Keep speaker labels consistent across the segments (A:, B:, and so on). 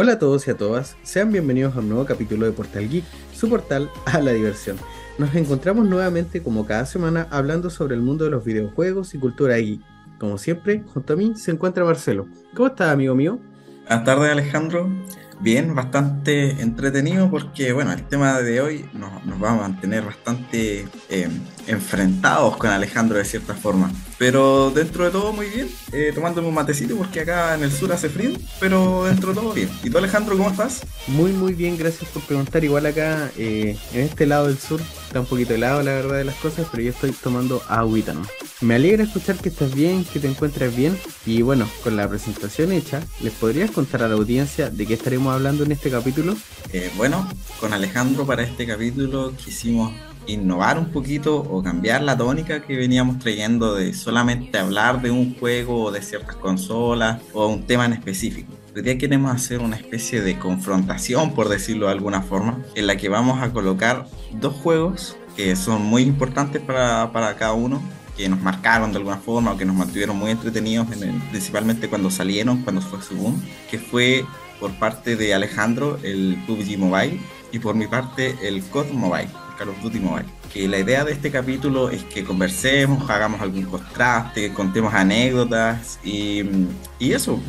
A: Hola a todos y a todas, sean bienvenidos a un nuevo capítulo de Portal Geek, su portal a la diversión. Nos encontramos nuevamente como cada semana hablando sobre el mundo de los videojuegos y cultura geek. Como siempre, junto a mí se encuentra Marcelo. ¿Cómo estás, amigo mío?
B: Buenas tardes, Alejandro bien, bastante entretenido porque, bueno, el tema de hoy nos, va a mantener bastante eh, enfrentados con Alejandro de cierta forma. Pero dentro de todo muy bien, eh, tomándome un matecito porque acá en el sur hace frío, pero dentro de todo bien. ¿Y tú Alejandro, cómo estás?
A: Muy, muy bien, gracias por preguntar. Igual acá, eh, en este lado del sur, está un poquito helado la verdad de las cosas, pero yo estoy tomando agüita, ¿no? Me alegra escuchar que estás bien, que te encuentres bien. Y bueno, con la presentación hecha, ¿les podrías contar a la audiencia de qué estaremos hablando en este capítulo?
B: Eh, bueno, con Alejandro para este capítulo quisimos innovar un poquito o cambiar la tónica que veníamos trayendo de solamente hablar de un juego o de ciertas consolas o un tema en específico. Hoy día queremos hacer una especie de confrontación, por decirlo de alguna forma, en la que vamos a colocar dos juegos que son muy importantes para, para cada uno que nos marcaron de alguna forma o que nos mantuvieron muy entretenidos, principalmente cuando salieron, cuando fue su boom, que fue por parte de Alejandro el PUBG Mobile y por mi parte el COD Mobile, Call of Duty. Que la idea de este capítulo es que conversemos, hagamos algún contraste, contemos anécdotas y, y eso,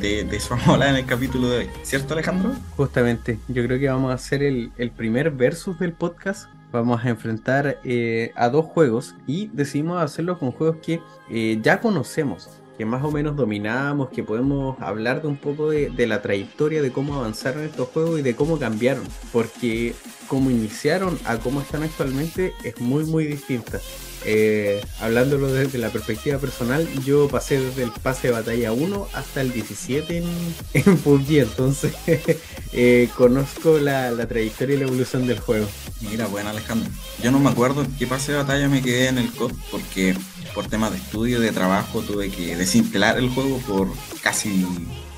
B: de, de, eso vamos a hablar en el capítulo de hoy. ¿Cierto, Alejandro?
A: Justamente, yo creo que vamos a hacer el, el primer versus del podcast vamos a enfrentar eh, a dos juegos y decidimos hacerlo con juegos que eh, ya conocemos, que más o menos dominamos, que podemos hablar de un poco de, la trayectoria, de cómo avanzaron estos juegos y de cómo cambiaron, porque cómo iniciaron a cómo están actualmente es muy muy distinta. Eh, hablándolo desde la perspectiva personal, yo pasé desde el pase de batalla 1 hasta el 17 en, en PUBG, entonces eh, conozco la, la, trayectoria y la evolución del juego.
B: Mira, bueno Alejandro, yo no me acuerdo qué pase de batalla me quedé en el COD, porque por temas de estudio, de trabajo, tuve que desinstalar el juego por casi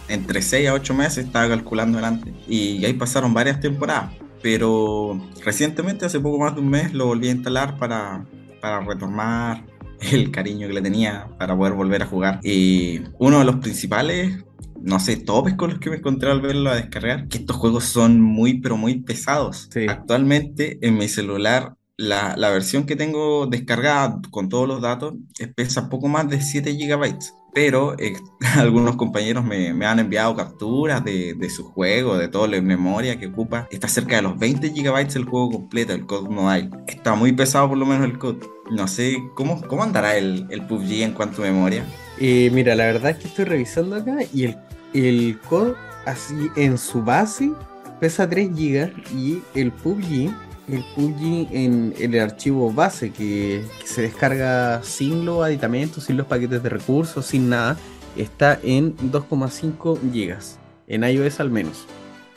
B: entre 6 a 8 meses, estaba calculando delante, y ahí pasaron varias temporadas. Pero recientemente, hace poco más de un mes, lo volví a instalar para, para retomar el cariño que le tenía para poder volver a jugar. Y uno de los principales, no sé, topes con los que me encontré al verlo a descargar, que estos juegos son muy, pero muy pesados. Sí. Actualmente en mi celular, la, la, versión que tengo descargada con todos los datos pesa poco más de 7 gigabytes pero eh, algunos compañeros me, me, han enviado capturas de, de, su juego, de toda la memoria que ocupa. Está cerca de los 20 GB el juego completo, el COD Mobile. Está muy pesado por lo menos el COD. No sé, ¿cómo, cómo andará el, el PUBG en cuanto a memoria?
A: Eh, mira, la verdad es que estoy revisando acá y el, el COD así en su base pesa 3 GB y el PUBG el PUBG en, el archivo base que, que, se descarga sin los aditamentos, sin los paquetes de recursos, sin nada, está en 2,5 gigas. En iOS al menos.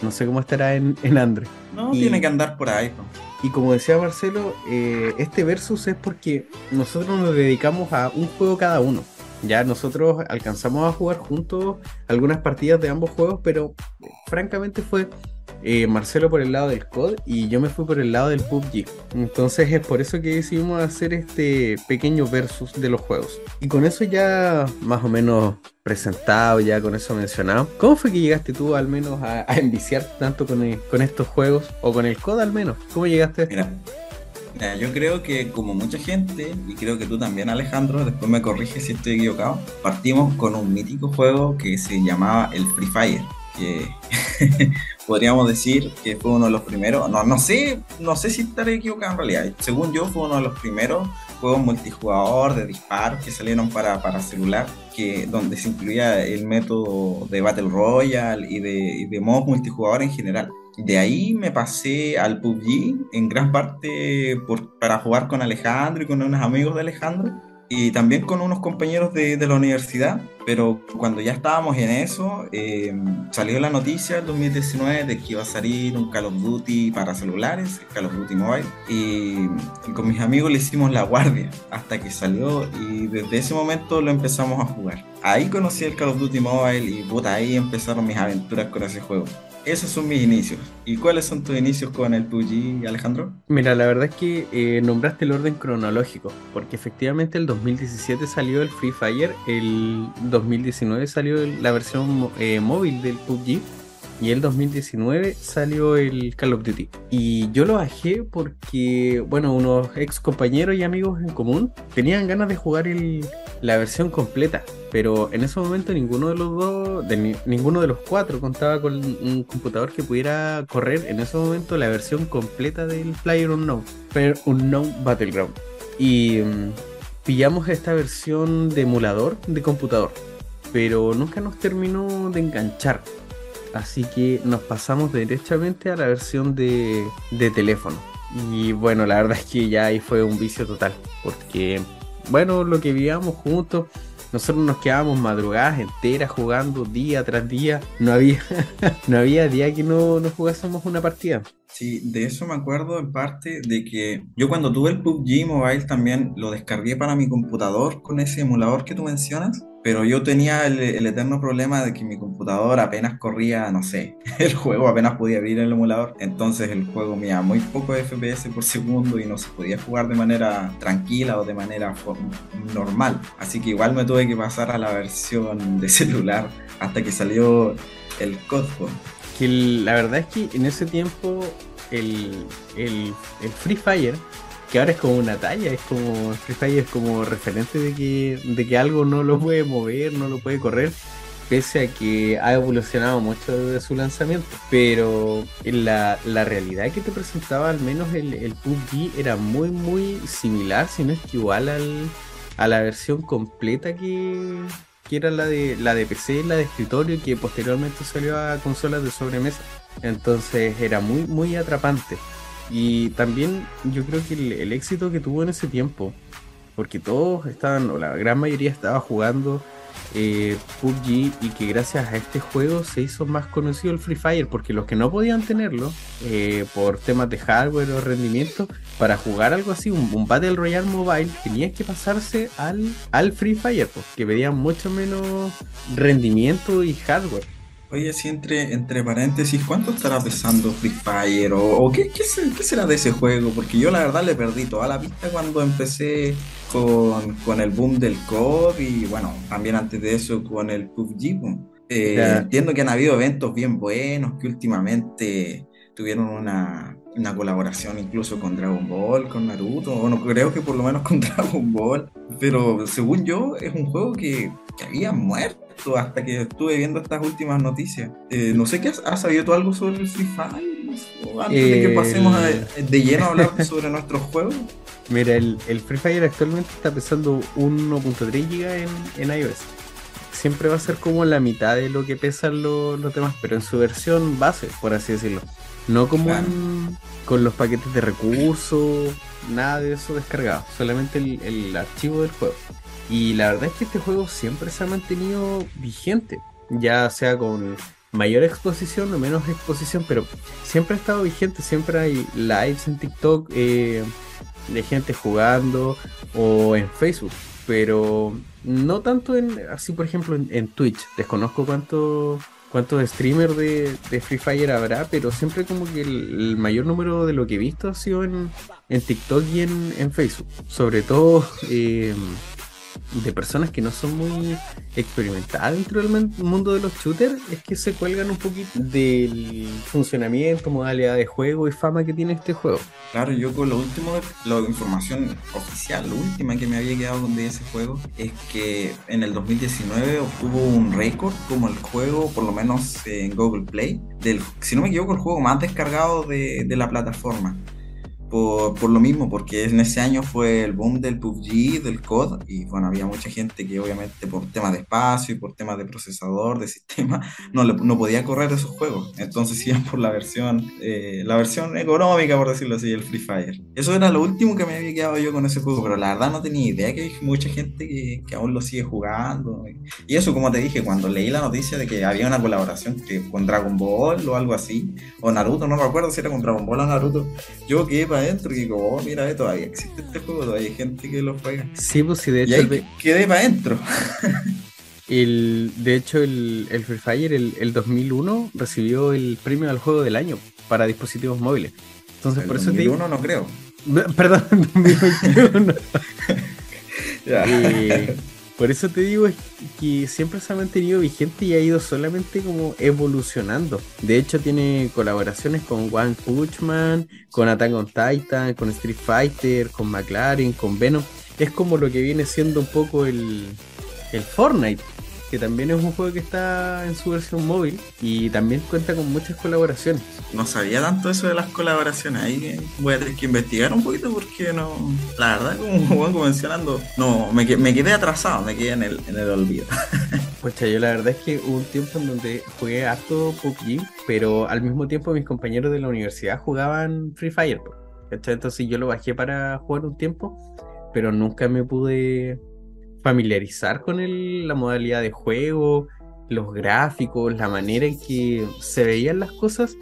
A: No sé cómo estará en, en Android.
B: No, y, tiene que andar por ahí.
A: Y como decía Marcelo, eh, este versus es porque nosotros nos dedicamos a un juego cada uno. Ya nosotros alcanzamos a jugar juntos algunas partidas de ambos juegos, pero francamente fue eh, Marcelo por el lado del COD y yo me fui por el lado del PUBG. Entonces es por eso que decidimos hacer este pequeño versus de los juegos. Y con eso ya más o menos presentado, ya con eso mencionado. ¿Cómo fue que llegaste tú al menos a, a enviciar tanto con, estos juegos? O con el COD al menos. ¿Cómo llegaste a esto?
B: Mira. Yo creo que como mucha gente, y creo que tú también Alejandro, después me corriges si estoy equivocado, partimos con un mítico juego que se llamaba el Free Fire, podríamos decir que fue uno de los primeros, no, no sé, no sé si estaré equivocado en realidad, según yo fue uno de los primeros juegos multijugador de disparo que salieron para, para celular, que, donde se incluía el método de Battle Royale y de, y de modos multijugador en general. De ahí me pasé al PUBG en gran parte por, para jugar con Alejandro y con unos amigos de Alejandro y también con unos compañeros de, de, la universidad, pero cuando ya estábamos en eso, eh, salió la noticia en 2019 de que iba a salir un Call of Duty para celulares, Call of Duty Mobile, y, y, con mis amigos le hicimos la guardia hasta que salió y desde ese momento lo empezamos a jugar. Ahí conocí el Call of Duty Mobile y puta, ahí empezaron mis aventuras con ese juego esos son mis inicios. ¿Y cuáles son tus inicios con el PUBG, Alejandro?
A: Mira, la verdad es que eh, nombraste el orden cronológico, porque efectivamente el 2017 salió el Free Fire, el 2019 salió la versión eh, móvil del PUBG, y el 2019 salió el Call of Duty. Y yo lo bajé porque, bueno, unos ex compañeros y amigos en común tenían ganas de jugar la versión completa. Pero en ese momento ninguno de los dos, de ninguno de los cuatro contaba con un computador que pudiera correr en ese momento la versión completa del Player Unknown, Player Unknown Battleground. Y mm, pillamos esta versión de emulador de computador, pero nunca nos terminó de enganchar. Así que nos pasamos derechamente a la versión de, teléfono. Y bueno, la verdad es que ya ahí fue un vicio total. Porque, bueno, lo que vivíamos juntos, nosotros nos quedábamos madrugadas enteras jugando día tras día. No había, no había día que no, no jugásemos una partida.
B: Sí, de eso me acuerdo en parte de que yo cuando tuve el PUBG Mobile también lo descargué para mi computador con ese emulador que tú mencionas, pero yo tenía el, eterno problema de que mi computador apenas corría, no sé, el juego apenas podía abrir el emulador, entonces el juego me muy poco FPS por segundo y no se podía jugar de manera tranquila o de manera normal, así que igual me tuve que pasar a la versión de celular hasta que salió el Codefone
A: que la verdad es que en ese tiempo el, Free Fire, que ahora es como una talla, es como Free Fire es como referente de que, de que algo no lo puede mover, no lo puede correr, pese a que ha evolucionado mucho desde su lanzamiento. Pero la, la realidad que te presentaba al menos el, el PUBG era muy muy similar, si no es que igual al, a la versión completa que, que era la de, la de PC, la de escritorio, que posteriormente salió a consolas de sobremesa. Entonces era muy, muy atrapante. Y también yo creo que el, éxito que tuvo en ese tiempo, porque todos estaban, o la gran mayoría estaba jugando eh, PUBG y que gracias a este juego se hizo más conocido el Free Fire porque los que no podían tenerlo eh, por temas de hardware o rendimiento para jugar algo así un, Battle Royale mobile tenían que pasarse al, al Free Fire porque que pedían mucho menos rendimiento y hardware
B: Oye, así entre, entre paréntesis, ¿cuánto estará pesando Free Fire? ¿O, qué, qué, será de ese juego? Porque yo la verdad le perdí toda la pista cuando empecé con, el boom del COD y bueno, también antes de eso con el PUBG. Eh, entiendo que han habido eventos bien buenos, que últimamente tuvieron una, una colaboración incluso con Dragon Ball, con Naruto, bueno, creo que por lo menos con Dragon Ball, pero según yo es un juego que, que había muerto hasta que estuve viendo estas últimas noticias. Eh, no sé qué has, sabido tú algo sobre el Free Fire antes de que pasemos de lleno a hablar sobre nuestros juegos.
A: Mira, el, Free Fire actualmente está pesando 1.3 GB en, iOS. Siempre va a ser como la mitad de lo que pesan los demás, pero en su versión base, por así decirlo. No como con los paquetes de recursos, nada de eso descargado, solamente el archivo del juego. Y la verdad es que este juego siempre se ha mantenido vigente, ya sea con mayor exposición o menos exposición, pero siempre ha estado vigente, siempre hay lives en TikTok eh, de gente jugando o en Facebook, pero no tanto en, así por ejemplo en, Twitch, desconozco cuánto cuántos streamers de, Free Fire habrá, pero siempre como que el, mayor número de lo que he visto ha sido en, en TikTok y en, en Facebook, sobre todo... Eh, de personas que no son muy experimentadas dentro del mundo de los shooters es que se cuelgan un poquito del funcionamiento, modalidad de juego y fama que tiene este juego.
B: Claro, yo con lo último, la información oficial, la última que me había quedado de ese juego, es que en el 2019 obtuvo un récord como el juego, por lo menos en Google Play, del, si no me equivoco, el juego más descargado de, de la plataforma por, por, lo mismo, porque en ese año fue el boom del PUBG, del COD, y bueno, había mucha gente que obviamente por temas de espacio y por temas de procesador, de sistema, no, no podía correr esos juegos. Entonces iban por la versión, eh, la versión económica, por decirlo así, el Free Fire. Eso era lo último que me había quedado yo con ese juego, pero la verdad no tenía idea que hay mucha gente que, que aún lo sigue jugando. Y eso, como te dije, cuando leí la noticia de que había una colaboración que, con Dragon Ball o algo así, o Naruto, no me acuerdo si era con Dragon Ball o Naruto, yo quedé para adentro y digo, oh, mira, todavía existe este juego, todavía hay gente que lo juega.
A: Sí, pues sí, de hecho.
B: Y quedé para adentro.
A: El, de hecho, el, el Free Fire, el, el, 2001, recibió el premio al juego del año para dispositivos móviles. Entonces, por eso
B: 2001 no creo.
A: Perdón, 2021. Por eso te digo que siempre se ha mantenido vigente y ha ido solamente como evolucionando. De hecho tiene colaboraciones con One Punch Man, con Attack on Titan, con Street Fighter, con McLaren, con Venom. Es como lo que viene siendo un poco el, el Fortnite que también es un juego que está en su versión móvil y también cuenta con muchas colaboraciones.
B: No sabía tanto eso de las colaboraciones, ahí voy a tener que investigar un poquito porque no, la verdad, como vengo mencionando, no, me, me quedé atrasado, me quedé en el, en el olvido.
A: Pues yo la verdad es que hubo un tiempo en donde jugué harto PUBG, pero al mismo tiempo mis compañeros de la universidad jugaban Free Fire. Entonces yo lo bajé para jugar un tiempo, pero nunca me pude familiarizar con el, la modalidad de juego, los gráficos, la manera en que se veían las cosas,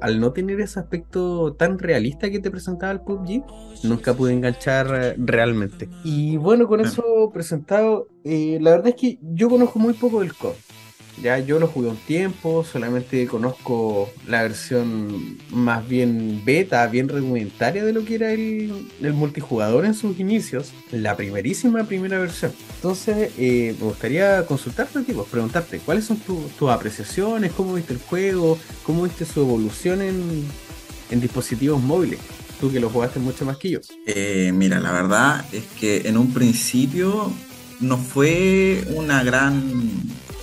A: al no tener ese aspecto tan realista que te presentaba el PUBG, nunca pude enganchar eh, realmente. Y bueno, con eso presentado, eh, la verdad es que yo conozco muy poco del COD. Ya yo lo jugué un tiempo, solamente conozco la versión más bien beta, bien rudimentaria de lo que era el, multijugador en sus inicios, la primerísima primera versión. Entonces, eh, me gustaría consultarte, tipo, preguntarte, ¿cuáles son tus apreciaciones? ¿Cómo viste el juego? ¿Cómo viste su evolución en, dispositivos móviles? Tú que lo jugaste mucho más que yo.
B: Eh, mira, la verdad es que en un principio no fue una gran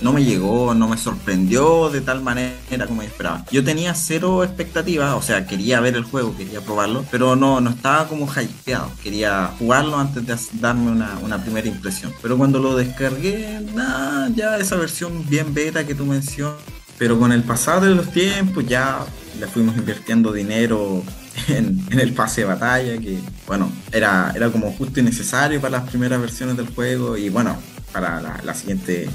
B: no me llegó, no me sorprendió de tal manera como esperaba. Yo tenía cero expectativas, o sea, quería ver el juego, quería probarlo, pero no, no estaba como hypeado. Quería jugarlo antes de darme una, primera impresión. Pero cuando lo descargué, nada, ya esa versión bien beta que tú mencionas. Pero con el pasado de los tiempos ya le fuimos invirtiendo dinero en, el pase de batalla, que bueno, era, era como justo y necesario para las primeras versiones del juego y bueno, para la, la siguiente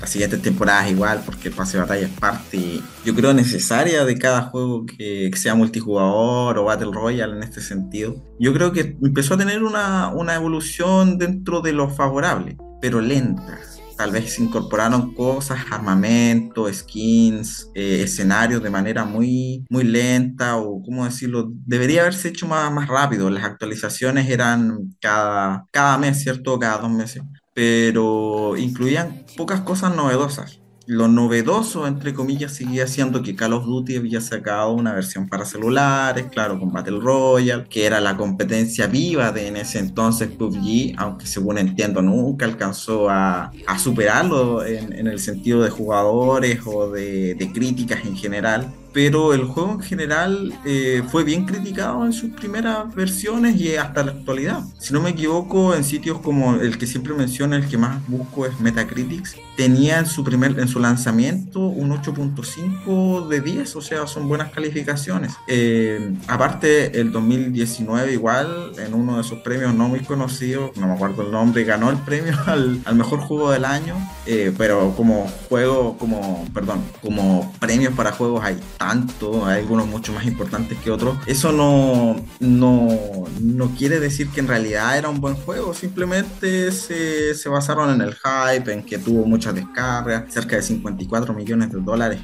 B: las siguientes temporadas igual, porque el pase de batalla es parte, yo creo, necesaria de cada juego que, sea multijugador o Battle Royale en este sentido. Yo creo que empezó a tener una, una evolución dentro de lo favorable, pero lenta. Tal vez se incorporaron cosas, armamento, skins, eh, escenarios de manera muy, muy lenta o, ¿cómo decirlo? Debería haberse hecho más, más rápido. Las actualizaciones eran cada, cada mes, ¿cierto? Cada dos meses pero incluían pocas cosas novedosas. Lo novedoso, entre comillas, seguía siendo que Call of Duty había sacado una versión para celulares, claro, con Battle Royale, que era la competencia viva de en ese entonces PUBG, aunque según entiendo nunca alcanzó a, a superarlo en, en, el sentido de jugadores o de, de críticas en general pero el juego en general eh, fue bien criticado en sus primeras versiones y hasta la actualidad. Si no me equivoco, en sitios como el que siempre menciono, el que más busco es Metacritics, tenía en su primer en su lanzamiento un 8.5 de 10, o sea, son buenas calificaciones. Eh, aparte, el 2019 igual, en uno de esos premios no muy conocidos, no me acuerdo el nombre, ganó el premio al, mejor juego del año, eh, pero como juego, como, perdón, como premios para juegos hay tanto, hay algunos mucho más importantes que otros. Eso no, no, no quiere decir que en realidad era un buen juego, simplemente se, se basaron en el hype, en que tuvo muchas descargas, cerca de 54 millones de dólares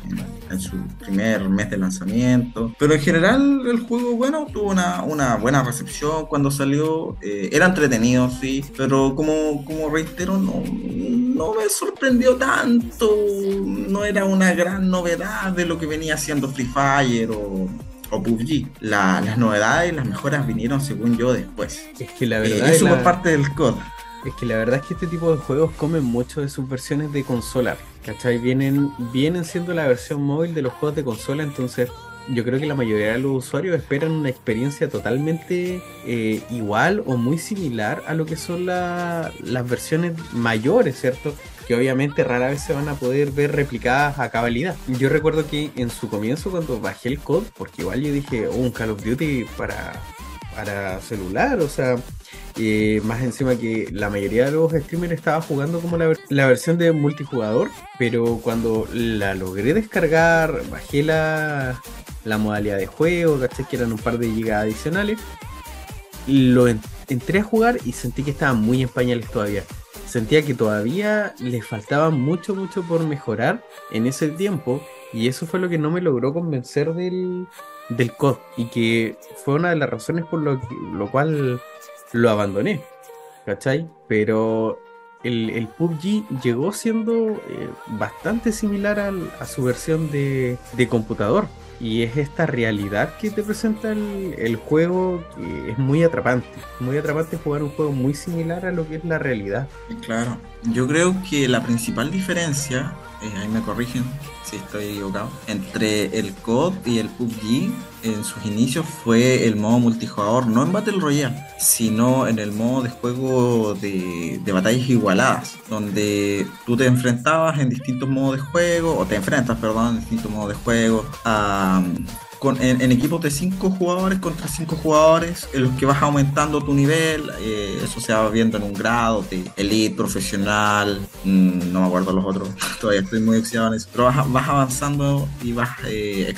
B: en, su primer mes de lanzamiento. Pero en general el juego, bueno, tuvo una, una buena recepción cuando salió, eh, era entretenido, sí, pero como, como reitero, no, no me sorprendió tanto, no era una gran novedad de lo que venía haciendo Free Fire o, o PUBG. las novedades y las mejoras vinieron, según yo, después.
A: Es que la verdad.
B: eso por parte del COD.
A: Es que la verdad es que este tipo de juegos comen mucho de sus versiones de consola. ¿Cachai? Vienen, vienen siendo la versión móvil de los juegos de consola, entonces yo creo que la mayoría de los usuarios esperan una experiencia totalmente eh, igual o muy similar a lo que son las versiones mayores, ¿cierto? Que obviamente rara vez se van a poder ver replicadas a cabalidad. Yo recuerdo que en su comienzo cuando bajé el code, porque igual yo dije, oh, un Call of Duty para, para celular, o sea, eh, más encima que la mayoría de los streamers estaba jugando como la, la, versión de multijugador, pero cuando la logré descargar, bajé la, la modalidad de juego, ¿cachai? Que eran un par de gigas adicionales. Lo entré a jugar y sentí que estaba muy en todavía. Sentía que todavía le faltaba mucho, mucho por mejorar en ese tiempo. Y eso fue lo que no me logró convencer del, del COD. Y que fue una de las razones por lo, lo cual lo abandoné. ¿Cachai? Pero el, PUBG llegó siendo eh, bastante similar a su versión de, de computador. Y es esta realidad que te presenta el, el juego que es muy atrapante. Muy atrapante jugar un juego muy similar a lo que es la realidad.
B: Claro, yo creo que la principal diferencia, eh, ahí me corrigen si estoy equivocado, entre el COD y el PUBG en sus inicios fue el modo multijugador, no en Battle Royale, sino en el modo de juego de, de batallas igualadas, donde tú te enfrentabas en distintos modos de juego, o te enfrentas, perdón, en distintos modos de juego, a, en, equipos de 5 jugadores contra 5 jugadores, en los que vas aumentando tu nivel, eh, eso se va viendo en un grado de elite, profesional, mm, no me acuerdo los otros, todavía estoy muy oxidado en eso, pero vas, avanzando y vas eh,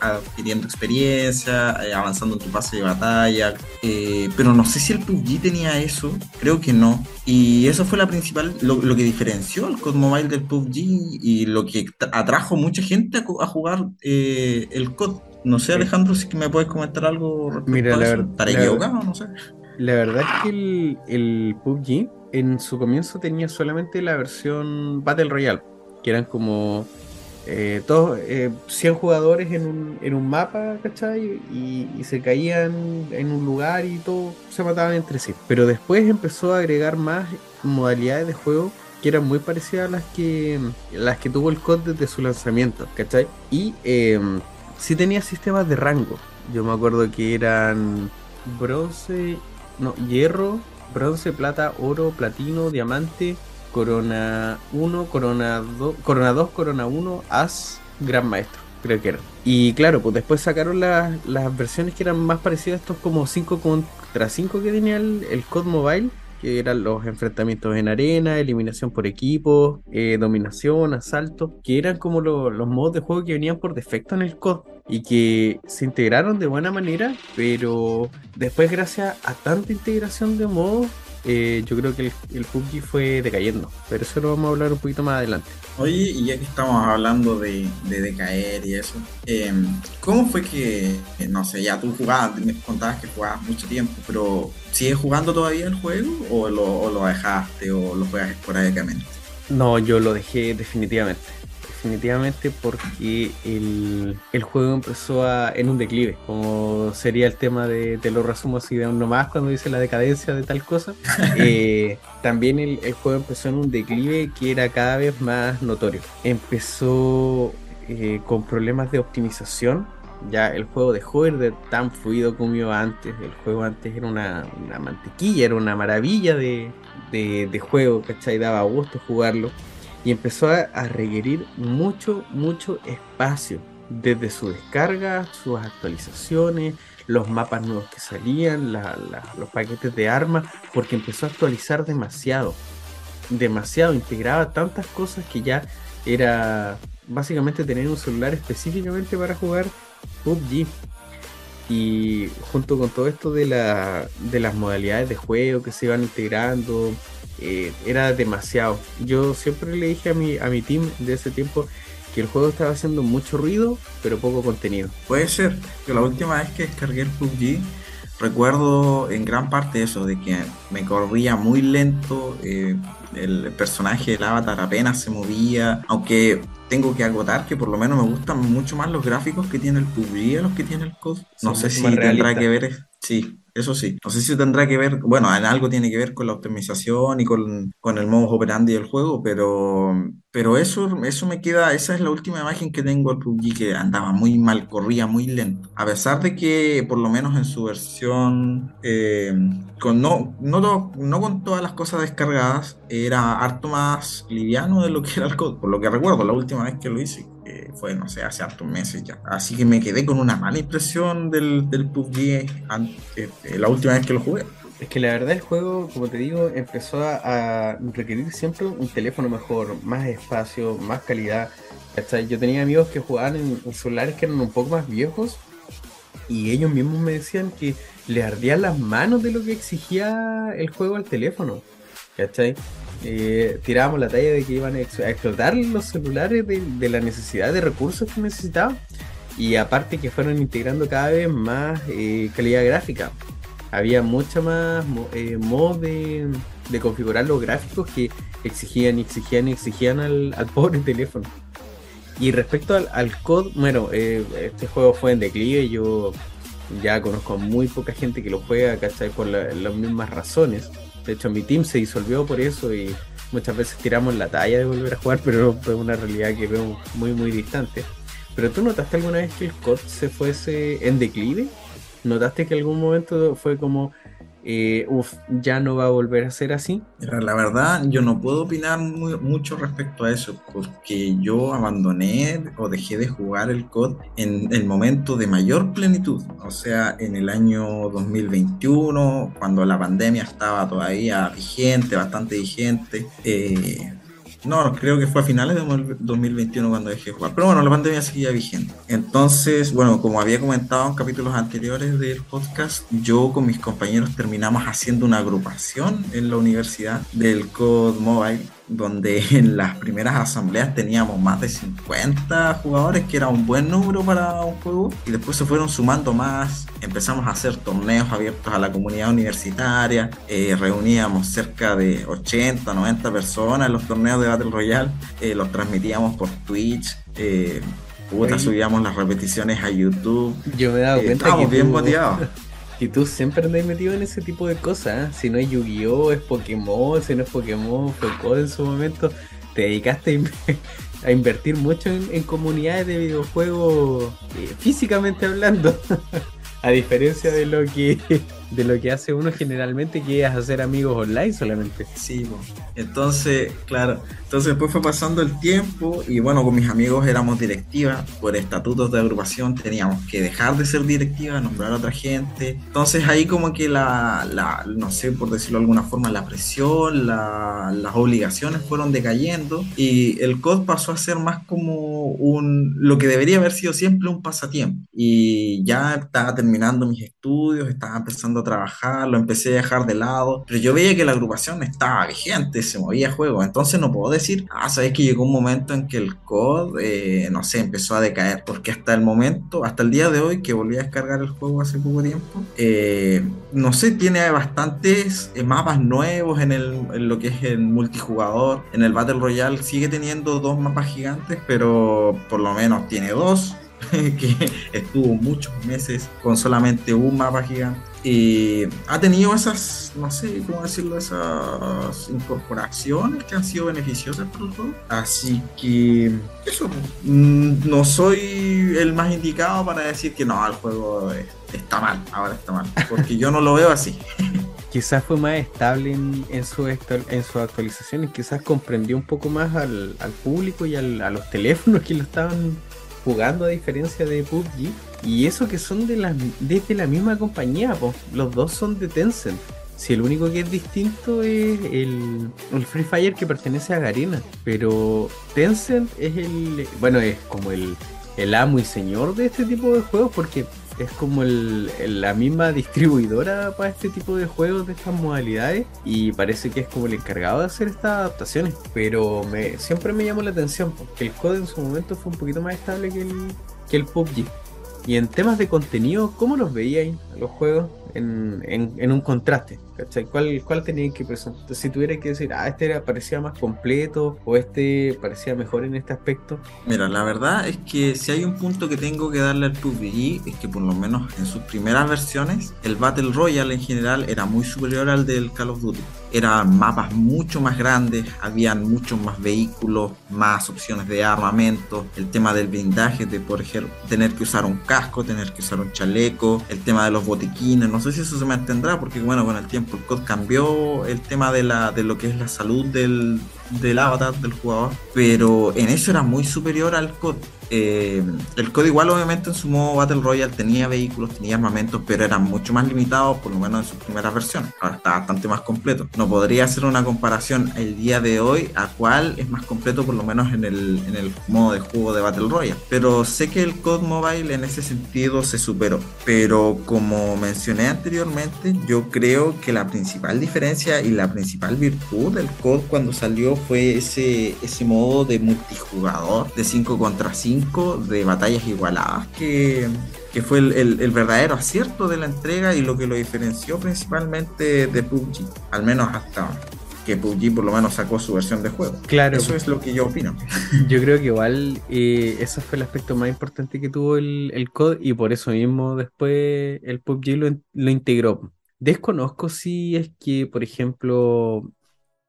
B: adquiriendo experiencia, eh, avanzando en tu pase de batalla, eh, pero no sé si el PUBG tenía eso, creo que no, y eso fue la principal, lo, que diferenció el COD Mobile del PUBG y lo que tra- atrajo mucha gente a, a jugar eh, el COD. No sé, Alejandro, si que me puedes comentar algo respecto
A: Mira,
B: a
A: la
B: eso. ¿Estaré equivocado? No sé.
A: La verdad es que el, el PUBG en su comienzo tenía solamente la versión Battle Royale, que eran como eh, todos, eh, 100 jugadores en un, en un mapa, ¿cachai? Y, y se caían en un lugar y todos se mataban entre sí. Pero después empezó a agregar más modalidades de juego que eran muy parecidas a las que, las que tuvo el COD desde su lanzamiento, ¿cachai? Y eh, sí tenía sistemas de rango. Yo me acuerdo que eran bronce, no, hierro, bronce, plata, oro, platino, diamante, corona 1, corona 2, corona 2, corona 1, as, gran maestro, creo que era. Y claro, pues después sacaron las, las versiones que eran más parecidas a estos como 5 contra 5 que tenía el, el COD Mobile, que eran los enfrentamientos en arena, eliminación por equipos, eh, dominación, asalto, que eran como lo- los modos de juego que venían por defecto en el COD y que se integraron de buena manera, pero después gracias a tanta integración de modos, eh, yo creo que el, el PUBG fue decayendo, pero eso lo vamos a hablar un poquito más adelante.
B: Oye, y ya que estamos hablando de, de decaer y eso, eh, ¿cómo fue que, no sé, ya tú jugabas, me contabas que jugabas mucho tiempo, pero ¿sigues jugando todavía el juego o lo, o lo dejaste o lo juegas esporádicamente?
A: No, yo lo dejé definitivamente. Definitivamente porque el, el juego empezó a, en un declive, como sería el tema de, te lo resumo así de uno más cuando dice la decadencia de tal cosa. Eh, también el, el juego empezó en un declive que era cada vez más notorio. Empezó eh, con problemas de optimización. Ya el juego dejó de de tan fluido como iba antes. El juego antes era una, una mantequilla, era una maravilla de, de, de juego, ¿cachai? Daba gusto jugarlo y empezó a, requerir mucho, mucho espacio, desde su descarga, sus actualizaciones, los mapas nuevos que salían, los paquetes de armas, porque empezó a actualizar demasiado, demasiado, integraba tantas cosas que ya era básicamente tener un celular específicamente para jugar PUBG. Y junto con todo esto de, la, de las modalidades de juego que se iban integrando, eh, era demasiado. Yo siempre le dije a mi, a mi team de ese tiempo que el juego estaba haciendo mucho ruido, pero poco contenido.
B: Puede ser, que la última vez que descargué el PUBG, recuerdo en gran parte eso, de que me corría muy lento, eh, el personaje, el avatar apenas se movía, aunque tengo que acotar que por lo menos me gustan mucho más los gráficos que tiene el PUBG a los que tiene el COD. No
A: Son
B: sé si tendrá que ver, sí, eso sí. No sé si tendrá que ver, bueno, en algo tiene que ver con la optimización y con, con el modo operandi del juego, pero, pero eso, eso me queda, esa es la última imagen que tengo del PUBG que andaba muy mal, corría muy lento. A pesar de que por lo menos en su versión, eh, con no, no, no con todas las cosas descargadas, era harto más liviano de lo que era el COD, por lo que recuerdo, la última vez que lo hice. Fue, no sé, hace hartos meses ya. Así que me quedé con una mala impresión del, del PUBG eh, eh, la última vez que lo jugué.
A: Es que la verdad el juego, como te digo, empezó a, a requerir siempre un teléfono mejor, más espacio, más calidad. ¿cachai? Yo tenía amigos que jugaban en, en celulares que eran un poco más viejos y ellos mismos me decían que le ardían las manos de lo que exigía el juego al teléfono. ¿Cachai? Eh, tirábamos la talla de que iban a, ex- a explotar los celulares de, de la necesidad de recursos que necesitaban. Y aparte que fueron integrando cada vez más eh, calidad gráfica. había mucha más eh, modos de, configurar los gráficos que exigían y exigían y exigían al, pobre teléfono. Y respecto al, al COD, bueno, eh, este juego fue en declive, yo ya conozco a muy poca gente que lo juega, ¿cachai? Por las mismas razones. De hecho, mi team se disolvió por eso y muchas veces tiramos la talla de volver a jugar, pero es una realidad que veo muy, muy distante. Pero tú notaste alguna vez que el COD se fuese en declive? ¿Notaste que algún momento fue como, eh, uff, ya no va a volver a ser así?
B: La verdad, yo no puedo opinar mucho respecto a eso, porque yo abandoné o dejé de jugar el COD en el momento de mayor plenitud, o sea, en el año 2021, cuando la pandemia estaba todavía vigente, bastante vigente. Eh, no, creo que fue a finales de 2021 cuando dejé de jugar. Pero bueno, la pandemia seguía vigente. Entonces, bueno, como había comentado en capítulos anteriores del podcast, yo con mis compañeros terminamos haciendo una agrupación en la universidad del Code Mobile donde en las primeras asambleas teníamos más de 50 jugadores, que era un buen número para un juego, y después se fueron sumando más, empezamos a hacer torneos abiertos a la comunidad universitaria, eh, reuníamos cerca de 80, 90 personas en los torneos de Battle Royale, eh, los transmitíamos por Twitch. Eh, subíamos las repeticiones a YouTube.
A: Yo me he dado
B: eh, cuenta que bien motivados.
A: Y tú siempre andas metido en ese tipo de cosas. ¿eh? Si no es Yu-Gi-Oh, es Pokémon. Si no es Pokémon, COD en su momento. Te dedicaste a, invertir mucho en, comunidades de videojuegos eh, físicamente hablando. a diferencia de lo que de lo que hace uno generalmente, que es hacer amigos online solamente.
B: Sí, entonces, claro, entonces después fue pasando el tiempo y bueno, con mis amigos éramos directiva, por estatutos de agrupación teníamos que dejar de ser directiva, nombrar a otra gente. Entonces ahí como que la, la no sé, por decirlo de alguna forma, la presión, la, las obligaciones fueron decayendo y el COD pasó a ser más como un, lo que debería haber sido siempre un pasatiempo. Y ya estaba terminando mis estudios, estaba empezando trabajar, lo empecé a dejar de lado, pero yo veía que la agrupación estaba vigente, se movía juego, entonces no puedo decir, ah, sabes que llegó un momento en que el COD, eh, no sé, empezó a decaer, porque hasta el momento, hasta el día de hoy, que volví a descargar el juego hace poco tiempo, eh, no sé, tiene bastantes eh, mapas nuevos en, el, en lo que es el multijugador, en el Battle Royale sigue teniendo dos mapas gigantes, pero por lo menos tiene dos que estuvo muchos meses con solamente un mapa gigante. Y ha tenido esas, no sé cómo decirlo, esas incorporaciones que han sido beneficiosas para el juego. Así que eso, mm, no soy el más indicado para decir que no, el juego está mal, ahora está mal, porque yo no lo veo así.
A: quizás fue más estable en, su, en sus actualizaciones, quizás comprendió un poco más al, público y a los teléfonos que lo estaban jugando a diferencia de PUBG. Y eso que son de la, desde la misma compañía, pues los dos son de Tencent. Si el único que es distinto es el, Free Fire que pertenece a Garena. Pero Tencent es el. Bueno, es como el, amo y señor de este tipo de juegos porque es como el, la misma distribuidora para este tipo de juegos de estas modalidades y parece que es como el encargado de hacer estas adaptaciones. Pero me, siempre me llamó la atención porque el code en su momento fue un poquito más estable que el, que el PUBG. Y en temas de contenido, ¿cómo los veíais los juegos en, en, un contraste? ¿Cuál, cuál tenía que presentar? Si tuviera que decir, ah, este parecía más completo o este parecía mejor en este aspecto.
B: Mira, la verdad es que si hay un punto que tengo que darle al PUBG es que por lo menos en sus primeras versiones el Battle Royale en general era muy superior al del Call of Duty. Eran mapas mucho más grandes, habían muchos más vehículos, más opciones de armamento, el tema del blindaje, de por ejemplo tener que usar un casco, tener que usar un chaleco, el tema de los botiquines, no sé si eso se mantendrá porque bueno, con el tiempo COD cambió el tema de, la, de lo que es la salud del, del avatar del jugador, pero en eso era muy superior al COD. Eh, el COD igual obviamente en su modo Battle Royale tenía vehículos, tenía armamentos, pero eran mucho más limitados, por lo menos en sus primeras versiones. Ahora está bastante más completo. No podría hacer una comparación el día de hoy a cuál es más completo, por lo menos en el, en el modo de juego de Battle Royale. Pero sé que el COD Mobile en ese sentido se superó. Pero como mencioné anteriormente, yo creo que la principal diferencia y la principal virtud del COD cuando salió fue ese, ese modo de multijugador de 5 contra 5 5 de batallas igualadas que, que fue el, el, verdadero acierto de la entrega y lo que lo diferenció principalmente de PUBG, al menos hasta que PUBG por lo menos sacó su versión de juego.
A: Claro.
B: Eso es lo que yo opino.
A: Yo creo que igual eh, ese fue el aspecto más importante que tuvo el, el COD y por eso mismo después el PUBG lo, lo integró. Desconozco si es que, por ejemplo,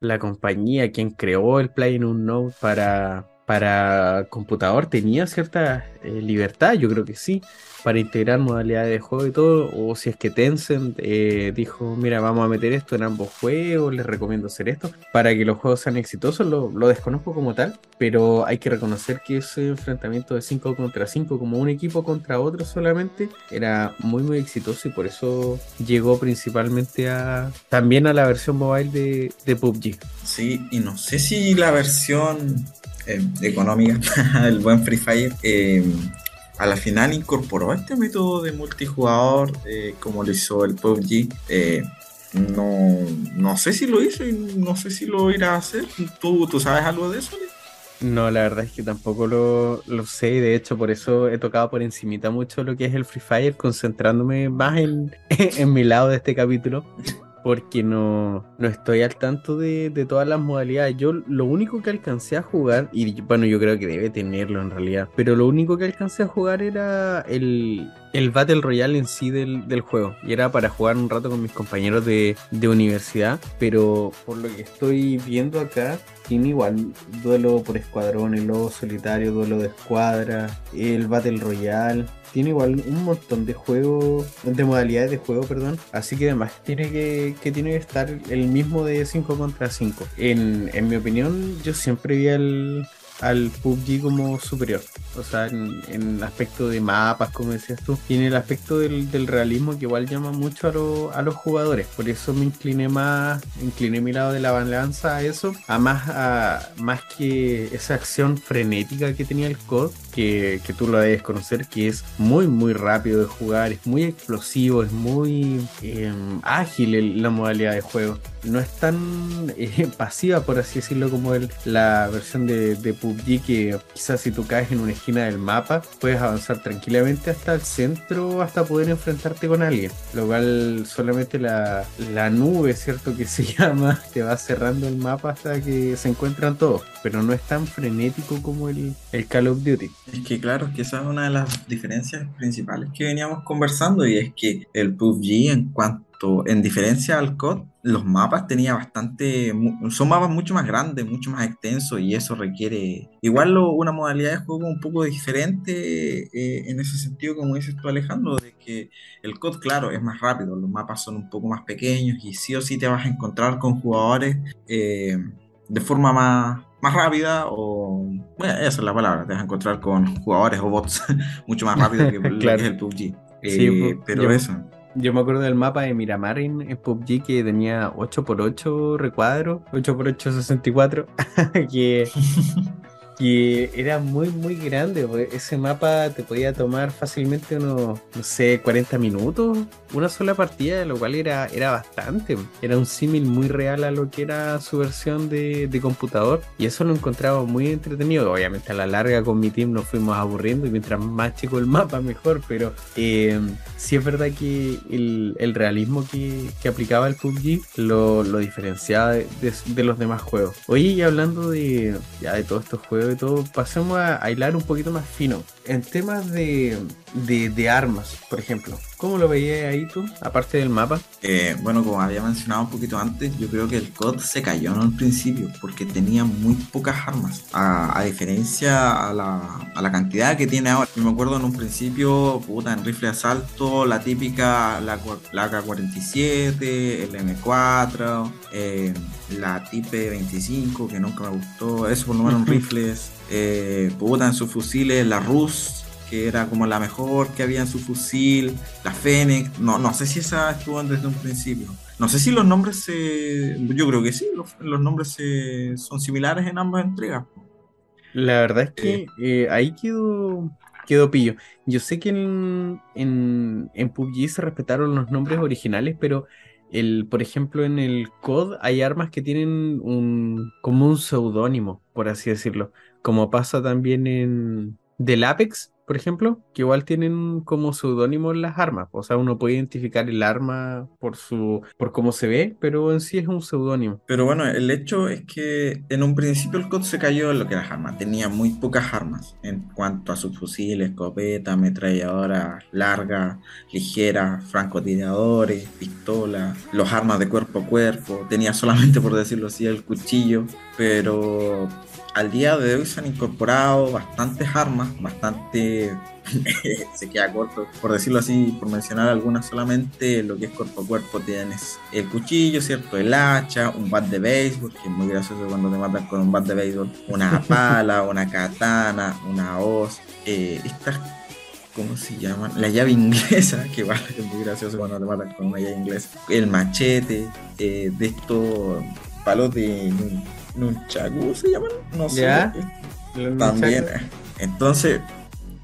A: la compañía quien creó el PlayerUnknown para, para computador tenía cierta eh, libertad, yo creo que sí, para integrar modalidades de juego y todo, o si es que Tencent eh, dijo, mira, vamos a meter esto en ambos juegos, les recomiendo hacer esto, para que los juegos sean exitosos, lo, desconozco como tal, pero hay que reconocer que ese enfrentamiento de 5 contra 5, como un equipo contra otro solamente, era muy muy exitoso y por eso llegó principalmente a también a la versión mobile de, de PUBG.
B: Sí, y no sé si la versión eh, económica, el buen Free Fire, eh, a la final incorporó este método de multijugador eh, como lo hizo el PUBG. no, no sé si lo hizo y no sé si lo irá a hacer. ¿Tú, tú sabes algo de eso?
A: No, la verdad es que tampoco lo, lo sé. De hecho, por eso he tocado por encimita mucho lo que es el Free Fire, concentrándome más en, en mi lado de este capítulo porque no, no estoy al tanto de, todas las modalidades. Yo lo único que alcancé a jugar, y bueno, yo creo que debe tenerlo en realidad, pero lo único que alcancé a jugar era el, el Battle Royale en sí del, juego. Y era para jugar un rato con mis compañeros de, de universidad, pero por lo que estoy viendo acá, tiene igual duelo por escuadrón, el lobo solitario, duelo de escuadra, el Battle Royale tiene igual un montón de juegos, de modalidades de juego, perdón. Así que además tiene que, que tiene que estar el mismo de 5 contra 5. En, en mi opinión, yo siempre vi al, al PUBG como superior. O sea, en, aspecto de mapas, como decías tú, tiene el aspecto del, realismo que igual llama mucho a, los jugadores. Por eso me incliné más, incliné mi lado de la balanza a eso, a más, a, más que esa acción frenética que tenía el COD, que, tú lo debes conocer, que es muy, muy rápido de jugar, es muy explosivo, es muy em, ágil la modalidad de juego. No es tan eh, pasiva, por así decirlo, como el, la versión de, de PUBG que quizás si tú caes en una esquina del mapa puedes avanzar tranquilamente hasta el centro hasta poder enfrentarte con alguien. Lo cual solamente la, la nube, ¿cierto? Que se llama, te va cerrando el mapa hasta que se encuentran todos. Pero no es tan frenético como el, el Call of Duty.
B: Es que claro, es que esa es una de las diferencias principales que veníamos conversando y es que el PUBG en cuanto en diferencia al COD, los mapas tenía bastante, son mapas mucho más grandes, mucho más extensos y eso requiere igual una modalidad de juego un poco diferente eh, en ese sentido, como dices tú Alejandro, de que el COD, claro, es más rápido, los mapas son un poco más pequeños y sí o sí te vas a encontrar con jugadores eh, de forma más, más rápida o bueno, esa es la palabra, te vas a encontrar con jugadores o bots mucho más rápido que, el PUBG. Eh, pero eso.
A: Yo me acuerdo del mapa de Miramar en, PUBG que tenía 8x8 recuadros, 8x8 64, que que era muy, muy grande. Ese mapa te podía tomar fácilmente unos, no sé, 40 minutos, una sola partida, lo cual era, era bastante. Era un símil muy real a lo que era su versión de, de, computador. Y eso lo encontraba muy entretenido. Obviamente a la larga con mi team nos fuimos aburriendo y mientras más chico el mapa, mejor. Pero eh, sí es verdad que el, realismo que, que, aplicaba el PUBG lo, lo diferenciaba de, de, los demás juegos. Oye, y hablando de, ya de todos estos juegos, de todo, pasemos a, hilar un poquito más fino. En temas de, de, armas, por ejemplo, ¿cómo lo veías ahí tú, aparte del mapa?
B: Eh, bueno, como había mencionado un poquito antes, yo creo que el COD se cayó en un principio porque tenía muy pocas armas, a, diferencia a la, a la, cantidad que tiene ahora. Yo me acuerdo en un principio, puta, en rifle de asalto, la típica, la, la AK-47, el M4, eh, la Type 25, que nunca me gustó, eso por lo menos en rifles, eh, puta, en sus fusiles, la Rus, que era como la mejor que había en su fusil, la Fennec, no, no sé si esa estuvo desde un principio. No sé si los nombres se. Yo creo que sí, los, nombres son similares en ambas entregas.
A: La verdad es que eh. Eh, ahí quedó, quedó pillo. Yo sé que en, en, en PUBG se respetaron los nombres originales, pero el, por ejemplo, en el COD hay armas que tienen un, como un seudónimo, por así decirlo. Como pasa también en, del Apex, por ejemplo, que igual tienen como seudónimo las armas. O sea, uno puede identificar el arma por su, por cómo se ve, pero en sí es un seudónimo.
B: Pero bueno, el hecho es que en un principio el COD se cayó en lo que las armas. Tenía muy pocas armas en cuanto a subfusiles, escopeta, ametralladora larga, ligera, francotiradores, pistolas, los armas de cuerpo a cuerpo. Tenía solamente, por decirlo así, el cuchillo. Pero al día de hoy se han incorporado bastantes armas, bastante se queda corto, por decirlo así, por mencionar algunas solamente, lo que es cuerpo a cuerpo tienes el cuchillo, ¿cierto? El hacha, un bat de béisbol, que es muy gracioso cuando te matan con un bat de béisbol, una pala, una katana, una hoz, eh, estas, ¿cómo se llaman? La llave inglesa, que vale, es muy gracioso cuando te matan con una llave inglesa, el machete, eh, de estos palos de Nunchaku se llaman, no sé. También. Entonces,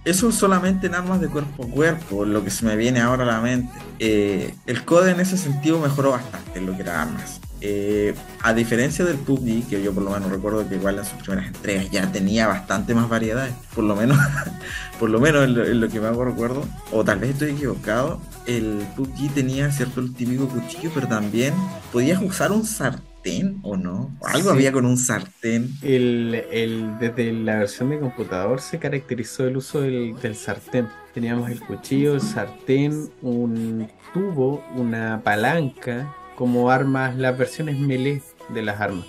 B: eso solamente en armas de cuerpo a cuerpo, lo que se me viene ahora a la mente. Eh, el CODE en ese sentido mejoró bastante en lo que era armas. Eh, a diferencia del PUBG, que yo por lo menos recuerdo que igual en sus primeras entregas ya tenía bastante más variedades, por lo menos, por lo menos en lo, que me hago recuerdo, o tal vez estoy equivocado, el PUBG tenía cierto el típico cuchillo, pero también podías usar un sartén o no? algo había con un sartén.
A: El, desde la versión de computador se caracterizó el uso del, sartén. Teníamos el cuchillo, el sartén, un tubo, una palanca, como armas, las versiones melee de las armas.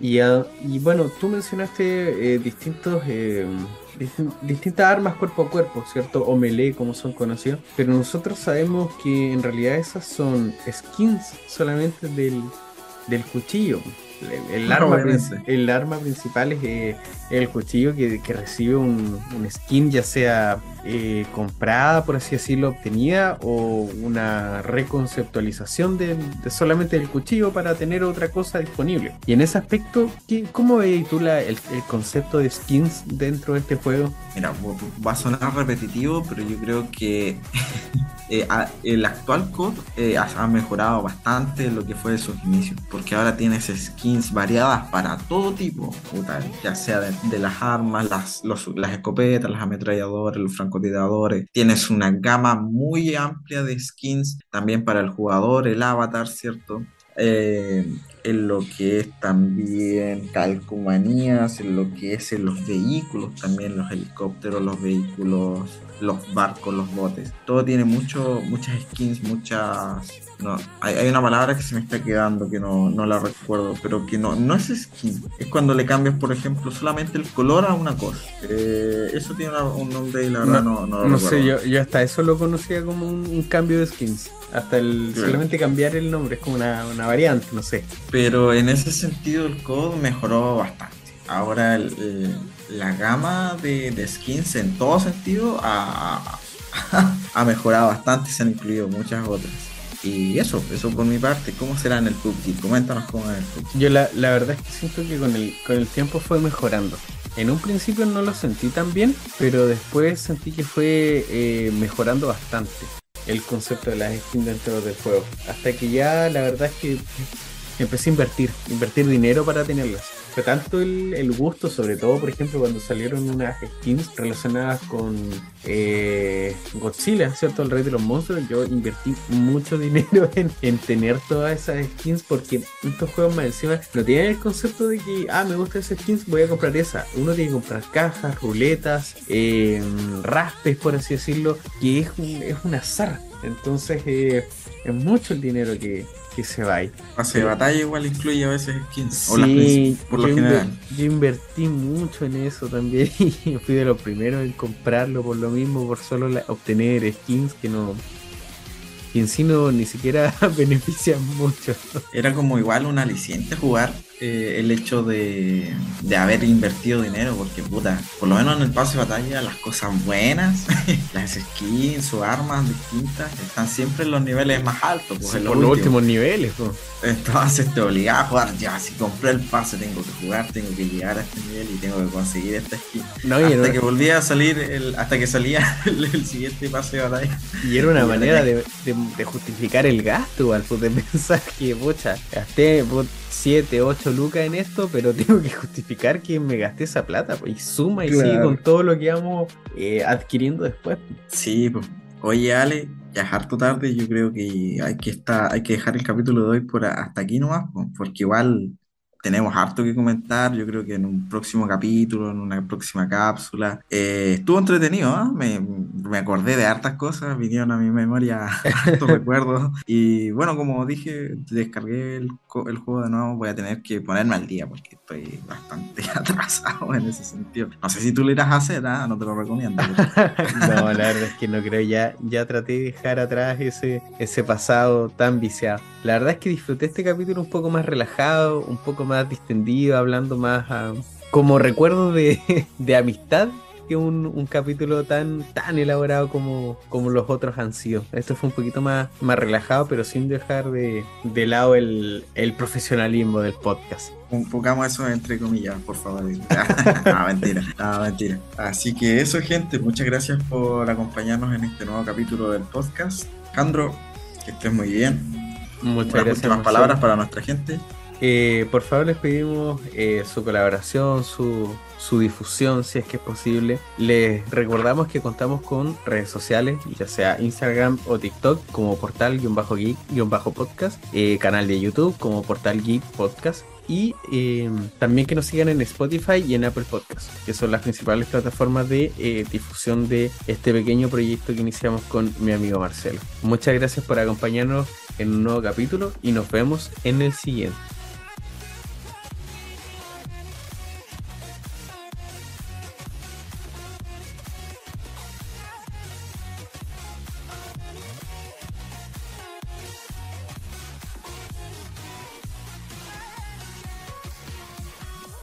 A: Y, ah, y bueno, tú mencionaste eh, distintos... Eh, distintas armas cuerpo a cuerpo, ¿cierto? O melee como son conocidos. Pero nosotros sabemos que en realidad esas son skins solamente del, del cuchillo. El, arma, el arma principal es eh, el cuchillo que, recibe un, skin, ya sea eh, comprada, por así decirlo, obtenida, o una reconceptualización de, solamente del cuchillo para tener otra cosa disponible. Y en ese aspecto, ¿qué, ¿cómo ves tú la, el, concepto de skins dentro de este juego?
B: Mira, va a sonar repetitivo, pero yo creo que eh, el actual COD ha mejorado bastante lo que fue de sus inicios, porque ahora tienes skins variadas para todo tipo, ya sea de, las armas, las, escopetas, las ametralladoras, los francotiradores. Tienes una gama muy amplia de skins también para el jugador, el avatar, ¿cierto? Eh, en lo que es también calcomanías, en lo que es en los vehículos, también los helicópteros, los vehículos, los barcos, los botes. Todo tiene mucho, muchas skins, muchas no, hay, una palabra que se me está quedando que no, la recuerdo, pero que no, no es skin. Es cuando le cambias, por ejemplo, solamente el color a una cosa. Eh, eso tiene un nombre y la verdad no, no, lo
A: No sé, yo, yo, hasta eso lo conocía como un, cambio de skins. Hasta el solamente cambiar el nombre es como una, variante, no sé.
B: Pero en ese sentido el code mejoró bastante. Ahora la gama de, skins en todo sentido ha, ha mejorado bastante, se han incluido muchas otras. Y eso, eso por mi parte. ¿Cómo será en el PUBG? Coméntanos cómo es el PUBG.
A: Yo la, la verdad es que siento que con el, con el tiempo fue mejorando. En un principio no lo sentí tan bien, pero después sentí que fue eh, mejorando bastante el concepto de las skins dentro del juego. Hasta que ya la verdad es que empecé a invertir, invertir dinero para tenerlas fue tanto el, gusto, sobre todo, por ejemplo, cuando salieron unas skins relacionadas con eh, Godzilla, ¿cierto? El rey de los monstruos. Yo invertí mucho dinero en, tener todas esas skins porque estos juegos más encima no tienen el concepto de que, ah, me gusta esa skins, voy a comprar esa. Uno tiene que comprar cajas, ruletas, eh, raspes, por así decirlo, que es un, es un azar. Entonces, eh, es mucho el dinero que, que se va ahí.
B: Pase de batalla igual incluye a veces skins.
A: Sí, por lo general. yo invertí mucho en eso también y fui de los primeros en comprarlo por lo mismo, por solo obtener skins que no... Que en sí no ni siquiera benefician mucho.
B: Era como igual un aliciente jugar eh, el hecho de, de, haber invertido dinero, porque puta, por lo menos en el pase de batalla, las cosas buenas, las skins o armas distintas, están siempre en los niveles más altos.
A: Pues, en los, últimos niveles. Pues.
B: Entonces te obligaba a jugar, ya, si compré el pase, tengo que jugar, tengo que llegar a este nivel y tengo que conseguir esta skin. hasta que volvía a salir, el, hasta que salía el, siguiente pase de batalla.
A: Y era una manera de, de, justificar el gasto, al de pensar que, pucha, gasté 7, 8 8 lucas en esto, pero tengo que justificar que me gasté esa plata, pues, y suma y sigue con todo lo que vamos eh, adquiriendo después.
B: Sí, pues. Oye, Ale, ya es harto tarde, yo creo que hay que estar, hay que dejar el capítulo de hoy por hasta aquí nomás, pues, porque igual tenemos harto que comentar, yo creo que en un próximo capítulo, en una próxima cápsula. Eh, estuvo entretenido, ¿ah? me, acordé de hartas cosas, vinieron a mi memoria hartos recuerdos. Y bueno, como dije, descargué el, el, juego de nuevo, voy a tener que ponerme al día porque estoy bastante atrasado en ese sentido. No sé si tú lo irás a hacer, ¿ah? no te lo recomiendo.
A: no, la verdad es que no creo, ya, ya traté de dejar atrás ese pasado tan viciado. La verdad es que disfruté este capítulo un poco más relajado, un poco más distendido, hablando más como recuerdo de, de amistad que un, un, capítulo tan, tan elaborado como, como los otros han sido. Esto fue un poquito más, más relajado, pero sin dejar de, de lado el, el profesionalismo del podcast.
B: Pongamos eso entre comillas, por favor. no, mentira, no, mentira. Así que eso, gente, muchas gracias por acompañarnos en este nuevo capítulo del podcast. Jandro, que estés muy bien.
A: Muchas gracias.
B: últimas palabras para nuestra gente.
A: Eh, por favor les pedimos eh, su colaboración, su, su, difusión si es que es posible. Les recordamos que contamos con redes sociales, ya sea Instagram o TikTok como portal-geek-podcast, eh, canal de YouTube como portal geek podcast y también que nos sigan en Spotify y en Apple Podcast, que son las principales plataformas de difusión de este pequeño proyecto que iniciamos con mi amigo Marcelo. Muchas gracias por acompañarnos en un nuevo capítulo y nos vemos en el siguiente.